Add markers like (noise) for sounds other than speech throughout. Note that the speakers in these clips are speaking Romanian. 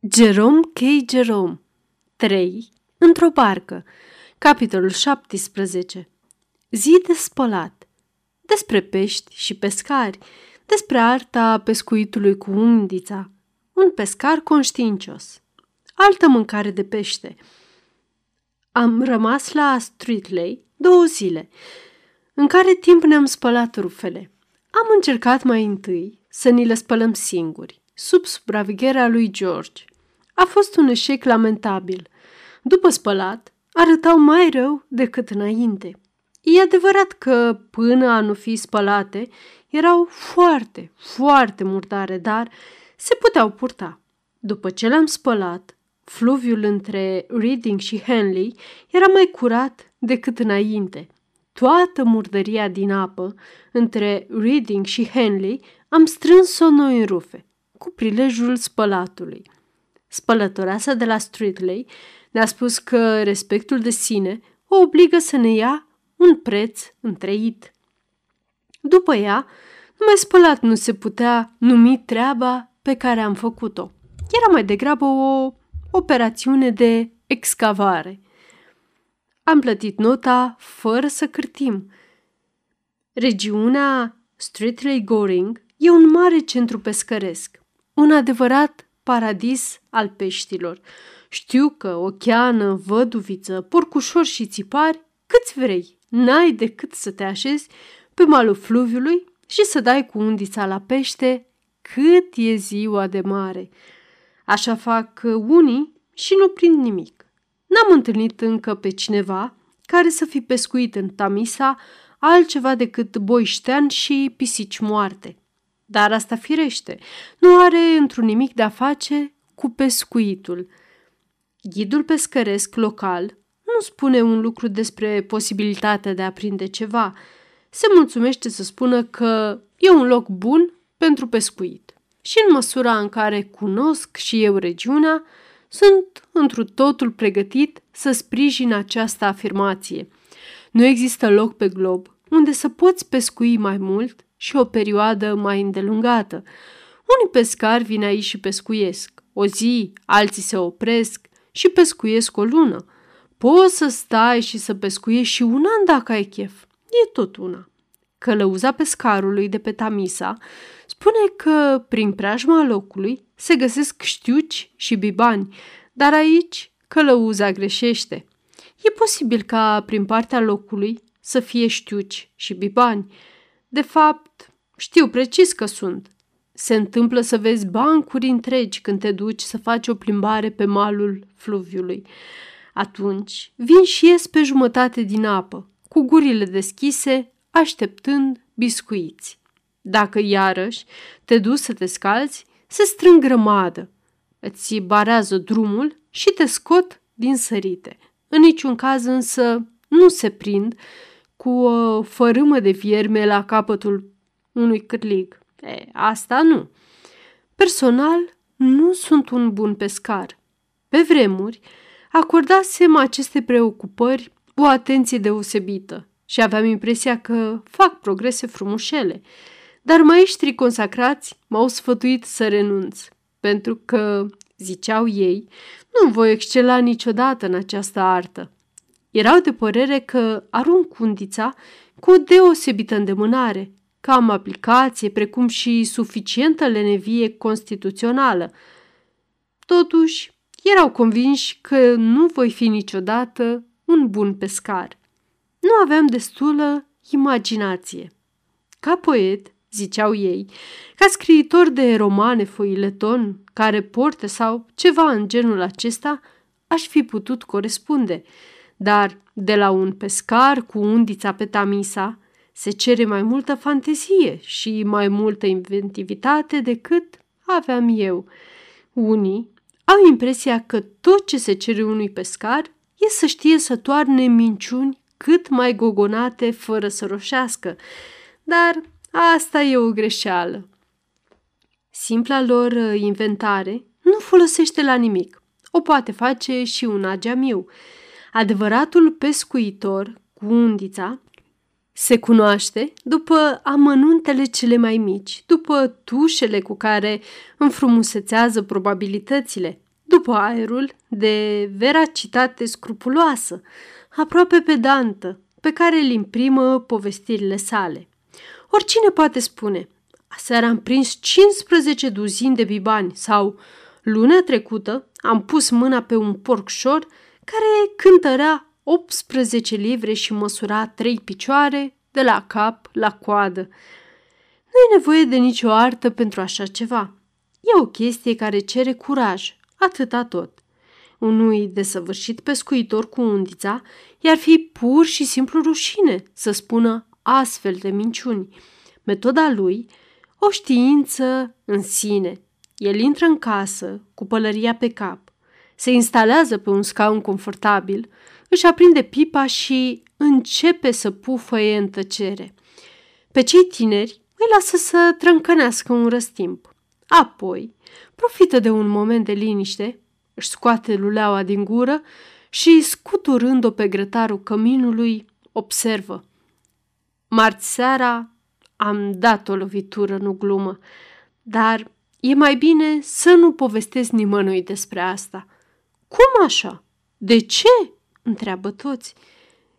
Jerome K. Jerome 3. Într-o barcă Capitolul 17 Zi de spălat Despre pești și pescari Despre arta pescuitului cu undița Un pescar conștiincios Altă mâncare de pește Am rămas la Streetley două zile În care timp ne-am spălat rufele Am încercat mai întâi să ni le spălăm singuri sub supravegherea lui George. A fost un eșec lamentabil. După spălat, arătau mai rău decât înainte. E adevărat că, până a nu fi spălate, erau foarte, foarte murdare, dar se puteau purta. După ce le-am spălat, fluviul între Reading și Henley era mai curat decât înainte. Toată murdăria din apă între Reading și Henley am strâns-o noi în rufe cu prilejul spălatului. Spălătoreasa de la Streetley ne-a spus că respectul de sine o obligă să ne ia un preț întreit. După ea, numai spălat nu se putea numi treaba pe care am făcut-o. Era mai degrabă o operațiune de excavare. Am plătit nota fără să cârtim. Regiunea Streetley Goring e un mare centru pescăresc un adevărat paradis al peștilor. Știu că ocheană, văduviță, porcușor și țipari, câți vrei, n-ai decât să te așezi pe malul fluviului și să dai cu undița la pește cât e ziua de mare. Așa fac unii și nu prind nimic. N-am întâlnit încă pe cineva care să fi pescuit în Tamisa altceva decât boiștean și pisici moarte. Dar asta firește, nu are într-un nimic de-a face cu pescuitul. Ghidul pescăresc local nu spune un lucru despre posibilitatea de a prinde ceva. Se mulțumește să spună că e un loc bun pentru pescuit. Și în măsura în care cunosc și eu regiunea, sunt întru totul pregătit să sprijin această afirmație. Nu există loc pe glob unde să poți pescui mai mult și o perioadă mai îndelungată. Unii pescari vin aici și pescuiesc. O zi, alții se opresc și pescuiesc o lună. Poți să stai și să pescuiești și un an dacă ai chef. E tot una. Călăuza pescarului de pe Tamisa spune că prin preajma locului se găsesc știuci și bibani, dar aici călăuza greșește. E posibil ca prin partea locului să fie știuci și bibani, de fapt, știu precis că sunt. Se întâmplă să vezi bancuri întregi când te duci să faci o plimbare pe malul fluviului. Atunci vin și ies pe jumătate din apă, cu gurile deschise, așteptând biscuiți. Dacă iarăși te duci să te scalzi, se strâng grămadă, îți barează drumul și te scot din sărite. În niciun caz însă nu se prind cu o fărâmă de vierme la capătul unui cârlig. E, asta nu. Personal, nu sunt un bun pescar. Pe vremuri, acordasem aceste preocupări o atenție deosebită și aveam impresia că fac progrese frumușele, dar maestrii consacrați m-au sfătuit să renunț, pentru că, ziceau ei, nu voi excela niciodată în această artă erau de părere că arunc undița cu o deosebită îndemânare, că am aplicație, precum și suficientă lenevie constituțională. Totuși, erau convinși că nu voi fi niciodată un bun pescar. Nu aveam destulă imaginație. Ca poet, ziceau ei, ca scriitor de romane foileton, care porte sau ceva în genul acesta, aș fi putut corespunde – dar de la un pescar cu undița pe tamisa se cere mai multă fantezie și mai multă inventivitate decât aveam eu. Unii au impresia că tot ce se cere unui pescar e să știe să toarne minciuni cât mai gogonate fără să roșească, dar asta e o greșeală. Simpla lor uh, inventare nu folosește la nimic. O poate face și un ageamiu. Adevăratul pescuitor cu undița se cunoaște după amănuntele cele mai mici, după tușele cu care înfrumusețează probabilitățile, după aerul de veracitate scrupuloasă, aproape pedantă, pe care îl imprimă povestirile sale. Oricine poate spune, aseară am prins 15 duzini de bibani sau luna trecută am pus mâna pe un porcșor care cântărea 18 livre și măsura trei picioare de la cap la coadă. Nu e nevoie de nicio artă pentru așa ceva. E o chestie care cere curaj, atâta tot. Unui desăvârșit pescuitor cu undița i-ar fi pur și simplu rușine să spună astfel de minciuni. Metoda lui, o știință în sine. El intră în casă cu pălăria pe cap, se instalează pe un scaun confortabil, își aprinde pipa și începe să pufăie în tăcere. Pe cei tineri îi lasă să trâncănească un răstimp. Apoi, profită de un moment de liniște, își scoate luleaua din gură și, scuturând-o pe grătarul căminului, observă. Marți seara am dat o lovitură, nu glumă, dar e mai bine să nu povestesc nimănui despre asta. Cum așa? De ce? întreabă toți,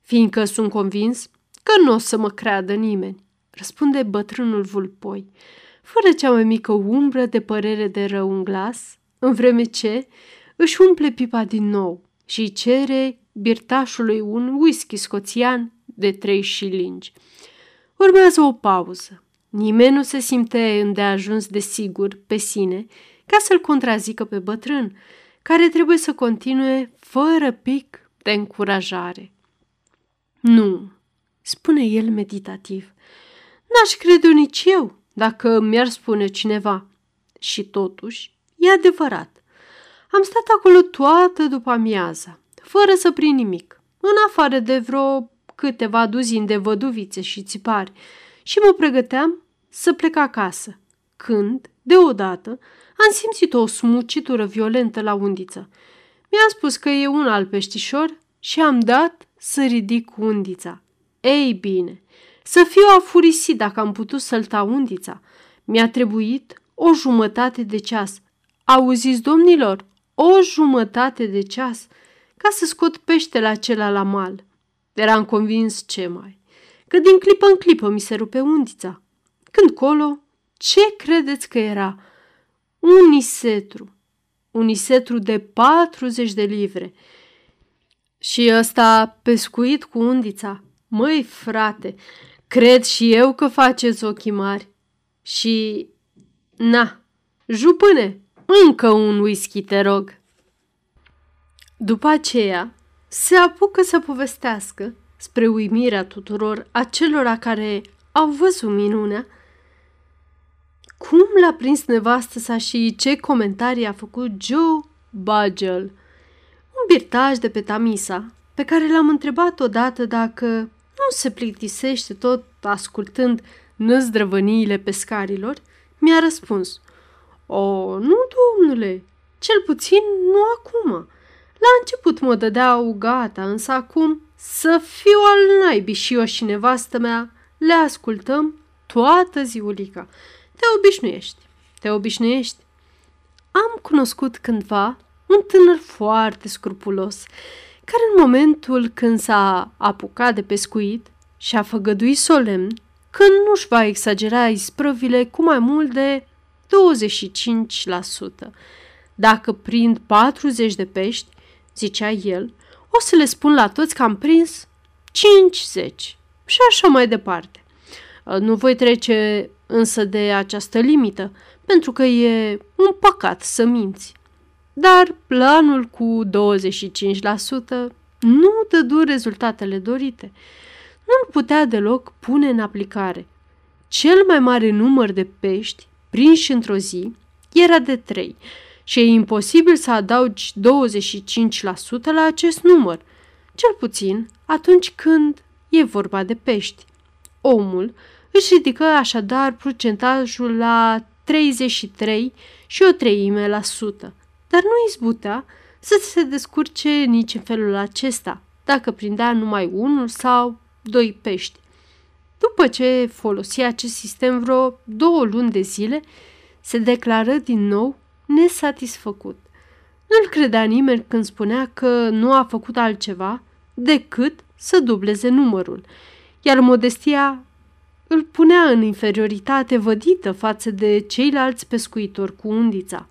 fiindcă sunt convins că nu o să mă creadă nimeni, răspunde bătrânul vulpoi, fără cea mai mică umbră de părere de rău în glas, în vreme ce își umple pipa din nou și cere birtașului un whisky scoțian de trei șilingi. Urmează o pauză. Nimeni nu se simte îndeajuns de sigur pe sine ca să-l contrazică pe bătrân, care trebuie să continue fără pic de încurajare. Nu, spune el meditativ. N-aș crede nici eu dacă mi-ar spune cineva. Și totuși, e adevărat. Am stat acolo toată după amiaza, fără să prind nimic, în afară de vreo câteva duzini de văduvițe și țipari, și mă pregăteam să plec acasă, când, deodată, am simțit o smucitură violentă la undiță. Mi-a spus că e un alt peștișor și am dat să ridic undița. Ei bine, să fiu afurisit dacă am putut sălta undița. Mi-a trebuit o jumătate de ceas. Auziți, domnilor, o jumătate de ceas ca să scot peștele acela la mal. Eram convins ce mai, că din clipă în clipă mi se rupe undița. Când colo, ce credeți că era? Un isetru. Un isetru de 40 de livre. Și ăsta pescuit cu undița. Măi, frate, cred și eu că faceți ochii mari. Și, na, jupâne, încă un whisky, te rog. După aceea, se apucă să povestească, spre uimirea tuturor acelora care au văzut minunea, cum l-a prins nevastă sa și ce comentarii a făcut Joe Bagel, un birtaj de pe Tamisa, pe care l-am întrebat odată dacă nu se plictisește tot ascultând năzdrăvăniile pescarilor, mi-a răspuns, O, nu, domnule, cel puțin nu acum. La început mă dădeau gata, însă acum să fiu al naibii și eu și nevastă mea le ascultăm toată ziulica. Te obișnuiești, te obișnuiești. Am cunoscut cândva un tânăr foarte scrupulos, care în momentul când s-a apucat de pescuit și-a făgăduit solemn că nu-și va exagera isprăvile cu mai mult de 25%. Dacă prind 40 de pești, zicea el, o să le spun la toți că am prins 50 și așa mai departe. Nu voi trece însă de această limită, pentru că e un păcat să minți. Dar planul cu 25% nu dădu rezultatele dorite. Nu-l putea deloc pune în aplicare. Cel mai mare număr de pești prinși într-o zi era de 3 și e imposibil să adaugi 25% la acest număr, cel puțin atunci când e vorba de pești. Omul își ridică așadar procentajul la 33 și o treime la sută, dar nu izbutea să se descurce nici în felul acesta, dacă prindea numai unul sau doi pești. După ce folosi acest sistem vreo două luni de zile, se declară din nou nesatisfăcut. Nu-l credea nimeni când spunea că nu a făcut altceva decât să dubleze numărul, iar modestia îl punea în inferioritate vădită față de ceilalți pescuitori cu undița.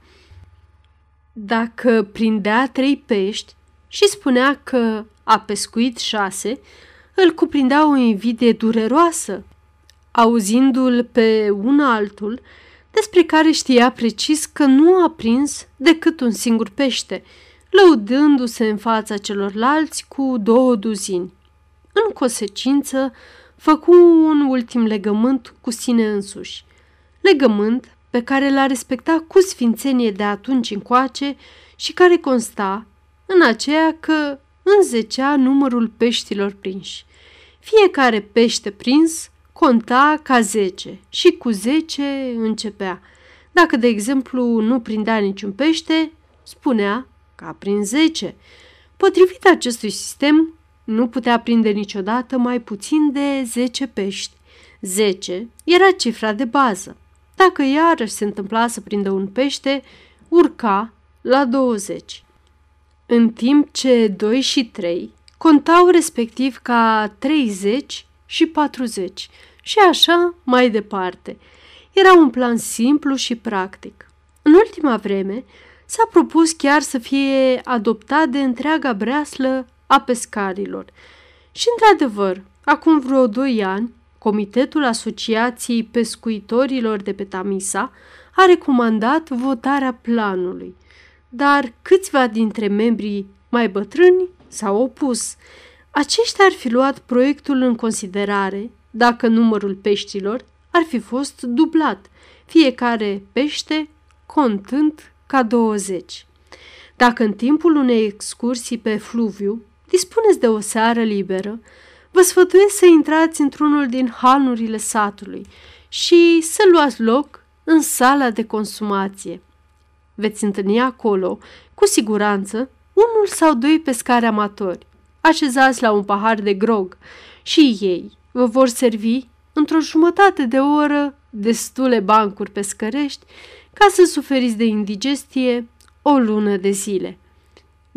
Dacă prindea trei pești și spunea că a pescuit șase, îl cuprindea o invidie dureroasă, auzindu-l pe un altul, despre care știa precis că nu a prins decât un singur pește, lăudându-se în fața celorlalți cu două duzini. În consecință, făcu un ultim legământ cu sine însuși. Legământ pe care l-a respectat cu sfințenie de atunci încoace și care consta în aceea că înzecea numărul peștilor prinși. Fiecare pește prins conta ca zece și cu zece începea. Dacă, de exemplu, nu prindea niciun pește, spunea că a prins zece. Potrivit acestui sistem, nu putea prinde niciodată mai puțin de 10 pești. 10 era cifra de bază. Dacă iarăși se întâmpla să prindă un pește, urca la 20. În timp ce 2 și 3 contau respectiv ca 30 și 40 și așa mai departe. Era un plan simplu și practic. În ultima vreme s-a propus chiar să fie adoptat de întreaga breaslă a pescarilor. Și, într-adevăr, acum vreo doi ani, Comitetul Asociației Pescuitorilor de pe Tamisa a recomandat votarea planului, dar câțiva dintre membrii mai bătrâni s-au opus. Aceștia ar fi luat proiectul în considerare dacă numărul peștilor ar fi fost dublat, fiecare pește contând ca 20. Dacă în timpul unei excursii pe fluviu dispuneți de o seară liberă, vă sfătuiesc să intrați într-unul din hanurile satului și să luați loc în sala de consumație. Veți întâlni acolo, cu siguranță, unul sau doi pescari amatori, așezați la un pahar de grog și ei vă vor servi într-o jumătate de oră destule bancuri pescărești ca să suferiți de indigestie o lună de zile.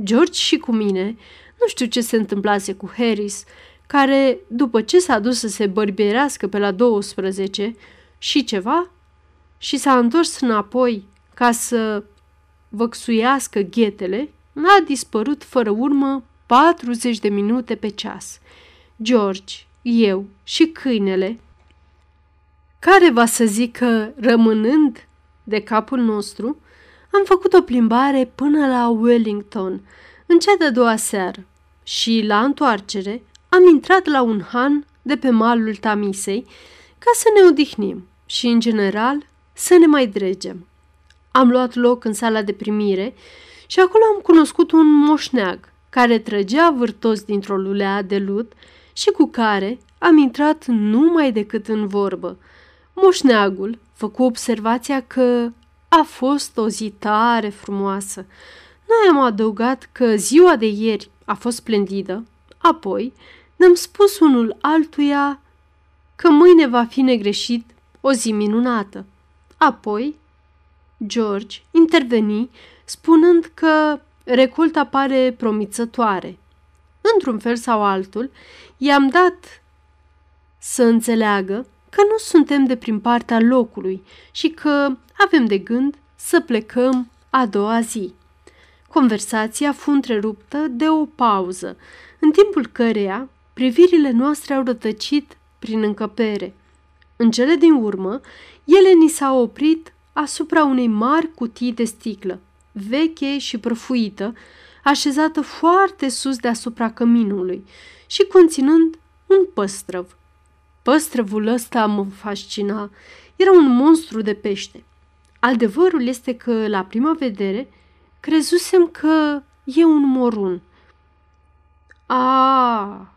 George și cu mine nu știu ce se întâmplase cu Harris, care, după ce s-a dus să se bărbierească pe la 12 și ceva, și s-a întors înapoi ca să văxuiască ghetele, a dispărut fără urmă 40 de minute pe ceas. George, eu și câinele, care va să zică rămânând de capul nostru, am făcut o plimbare până la Wellington, în cea de-a doua seară și, la întoarcere, am intrat la un han de pe malul Tamisei ca să ne odihnim și, în general, să ne mai dregem. Am luat loc în sala de primire și acolo am cunoscut un moșneag care trăgea vârtos dintr-o lulea de lut și cu care am intrat numai decât în vorbă. Moșneagul făcu observația că a fost o zi tare frumoasă. Noi am adăugat că ziua de ieri a fost splendidă, apoi ne-am spus unul altuia că mâine va fi negreșit o zi minunată. Apoi, George interveni spunând că recolta pare promițătoare. Într-un fel sau altul, i-am dat să înțeleagă că nu suntem de prin partea locului și că avem de gând să plecăm a doua zi. Conversația fu întreruptă de o pauză, în timpul căreia privirile noastre au rătăcit prin încăpere. În cele din urmă, ele ni s-au oprit asupra unei mari cutii de sticlă, veche și prăfuită, așezată foarte sus deasupra căminului și conținând un păstrăv. Păstrăvul ăsta mă fascina. Era un monstru de pește. Adevărul este că, la prima vedere, crezusem că e un morun. A,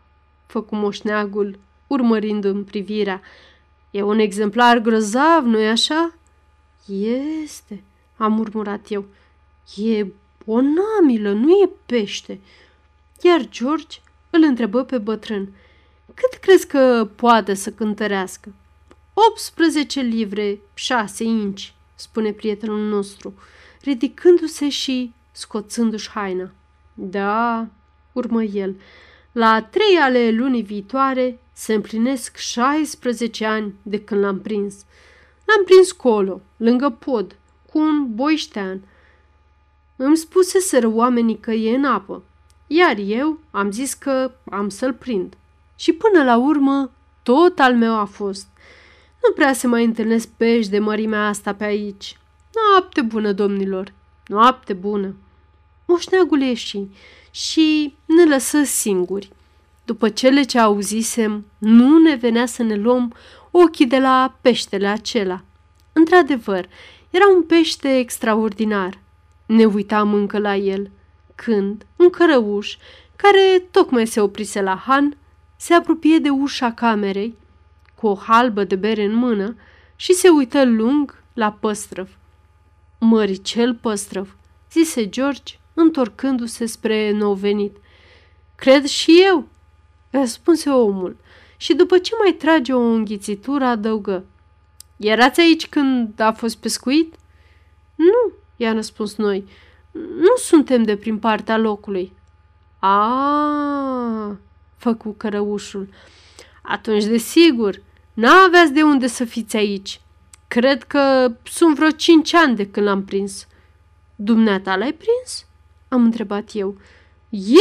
făcu moșneagul, urmărind în privirea. E un exemplar grozav, nu-i așa? Este, am murmurat eu. E o namilă, nu e pește. Iar George îl întrebă pe bătrân. Cât crezi că poate să cântărească? 18 livre, 6 inci, spune prietenul nostru ridicându-se și scoțându-și haina. Da, urmă el, la trei ale lunii viitoare se împlinesc 16 ani de când l-am prins. L-am prins colo, lângă pod, cu un boiștean. Îmi spuseseră oamenii că e în apă, iar eu am zis că am să-l prind. Și până la urmă, tot al meu a fost. Nu prea se mai întâlnesc pești de mărimea asta pe aici. Noapte bună, domnilor, noapte bună. Moșneagul ieși și ne lăsă singuri. După cele ce auzisem, nu ne venea să ne luăm ochii de la peștele acela. Într-adevăr, era un pește extraordinar. Ne uitam încă la el, când un cărăuș, care tocmai se oprise la Han, se apropie de ușa camerei, cu o halbă de bere în mână, și se uită lung la păstrăv. Măricel păstrăv, zise George, întorcându-se spre nou venit. Cred și eu, răspunse omul și după ce mai trage o înghițitură adăugă. Erați aici când a fost pescuit? Nu, i-a răspuns noi. Nu suntem de prin partea locului. A, făcu cărăușul. Atunci, desigur, n-aveați de unde să fiți aici. Cred că sunt vreo cinci ani de când l-am prins. Dumneata l-ai prins? Am întrebat eu.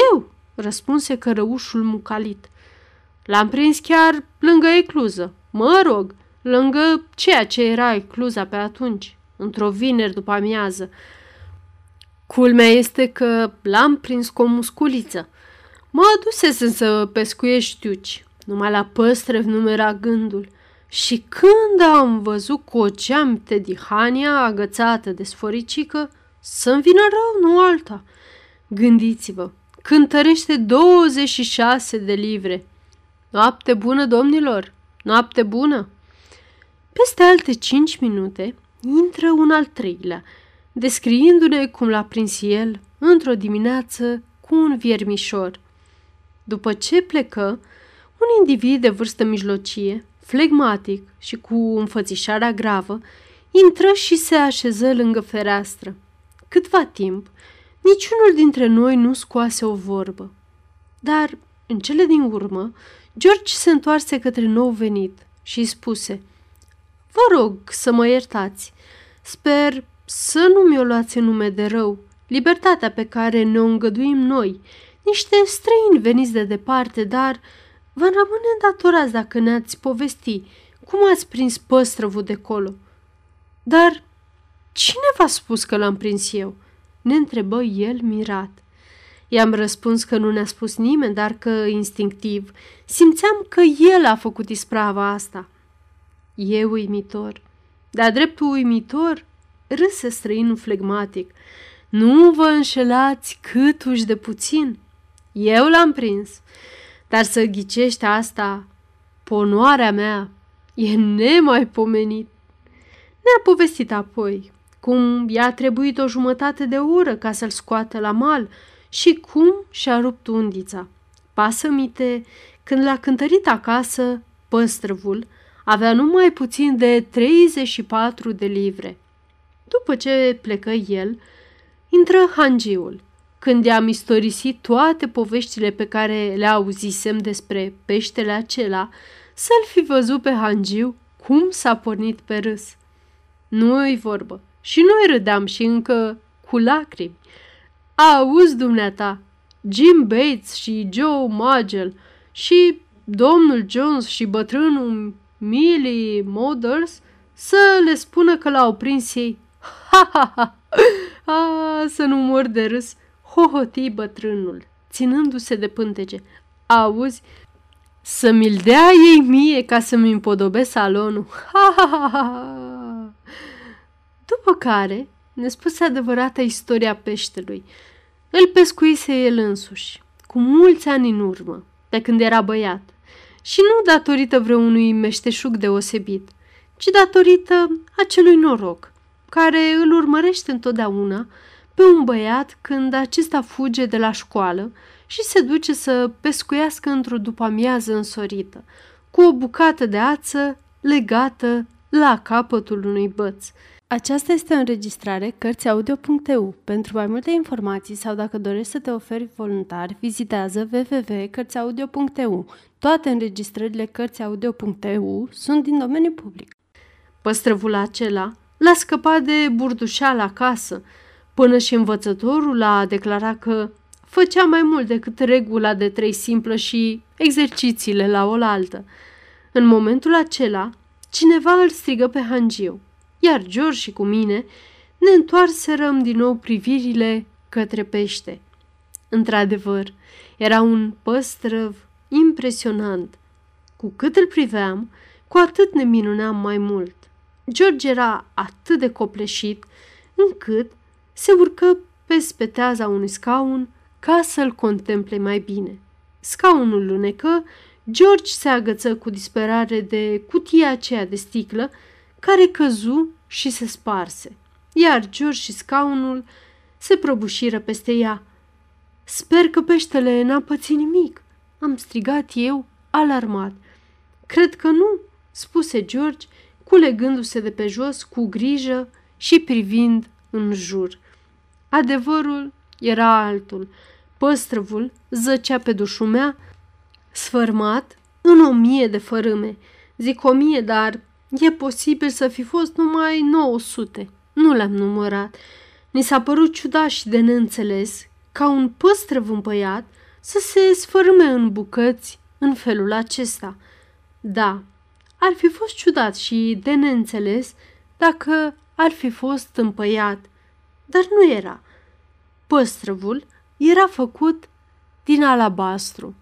Eu? răspunse cărăușul mucalit. L-am prins chiar lângă ecluză. Mă rog, lângă ceea ce era ecluza pe atunci, într-o vineri după amiază. Culmea este că l-am prins cu o musculiță. Mă dusesem să pescuiești știuci. Numai la păstrev nu era gândul. Și când am văzut cu o geamte dihania agățată de sforicică, să-mi vină rău, nu alta. Gândiți-vă, cântărește 26 de livre. Noapte bună, domnilor! Noapte bună! Peste alte cinci minute intră un al treilea, descriindu-ne cum l-a prins el într-o dimineață cu un viermișor. După ce plecă, un individ de vârstă mijlocie, flegmatic și cu înfățișarea gravă, intră și se așeză lângă fereastră. Câtva timp, niciunul dintre noi nu scoase o vorbă. Dar, în cele din urmă, George se întoarse către nou venit și îi spuse Vă rog să mă iertați. Sper să nu mi-o luați în nume de rău. Libertatea pe care ne-o îngăduim noi, niște străini veniți de departe, dar vă rămâne datorați dacă ne-ați povesti cum ați prins păstrăvul de colo. Dar cine v-a spus că l-am prins eu? Ne întrebă el mirat. I-am răspuns că nu ne-a spus nimeni, dar că, instinctiv, simțeam că el a făcut isprava asta. E uimitor. Dar dreptul uimitor, râse străinul flegmatic. Nu vă înșelați cât uși de puțin. Eu l-am prins. Dar să ghicești asta, ponoarea mea, e nemaipomenit. Ne-a povestit apoi cum i-a trebuit o jumătate de oră ca să-l scoată la mal și cum și-a rupt undița. Pasămite, când l-a cântărit acasă, păstrăvul avea numai puțin de 34 de livre. După ce plecă el, intră hangiul. Când i-am istorisit toate poveștile pe care le auzisem despre peștele acela, să-l fi văzut pe hangiu cum s-a pornit pe râs. Nu-i vorbă. Și noi râdeam și încă cu lacrimi. Auzi, dumneata, Jim Bates și Joe Magel și domnul Jones și bătrânul Millie Moders să le spună că l-au prins ei. (laughs) Ha, ha, ha! A, să nu mor de râs, hohoti bătrânul, ținându-se de pântece. Auzi, să mi-l dea ei mie ca să-mi împodobesc salonul. Ha, ha, ha, ha! După care ne spuse adevărata istoria peștelui. Îl pescuise el însuși, cu mulți ani în urmă, pe când era băiat. Și nu datorită vreunui meșteșug deosebit, ci datorită acelui noroc, care îl urmărește întotdeauna pe un băiat când acesta fuge de la școală și se duce să pescuiască într-o după-amiază însorită, cu o bucată de ață legată la capătul unui băț. Aceasta este o înregistrare Cărțiaudio.eu. Pentru mai multe informații sau dacă dorești să te oferi voluntar, vizitează www.cărțiaudio.eu. Toate înregistrările Cărțiaudio.eu sunt din domeniu public. Păstrăvul acela l-a scăpat de burdușeală acasă, până și învățătorul a declarat că făcea mai mult decât regula de trei simplă și exercițiile la oaltă. În momentul acela, cineva îl strigă pe Hangiu iar George și cu mine ne întoarserăm din nou privirile către pește. Într-adevăr, era un păstrăv impresionant. Cu cât îl priveam, cu atât ne minuneam mai mult. George era atât de copleșit încât se urcă pe speteaza unui scaun ca să-l contemple mai bine. Scaunul lunecă, George se agăță cu disperare de cutia aceea de sticlă care căzu și se sparse, iar George și scaunul se prăbușiră peste ea. Sper că peștele n-a pățit nimic, am strigat eu, alarmat. Cred că nu, spuse George, culegându-se de pe jos cu grijă și privind în jur. Adevărul era altul. Păstrăvul zăcea pe dușumea, sfărmat în o mie de fărâme. Zic o mie, dar E posibil să fi fost numai 900. Nu le-am numărat. Ni s-a părut ciudat și de neînțeles ca un păstrăv împăiat să se sfărâme în bucăți în felul acesta. Da, ar fi fost ciudat și de neînțeles dacă ar fi fost împăiat, dar nu era. Păstrăvul era făcut din alabastru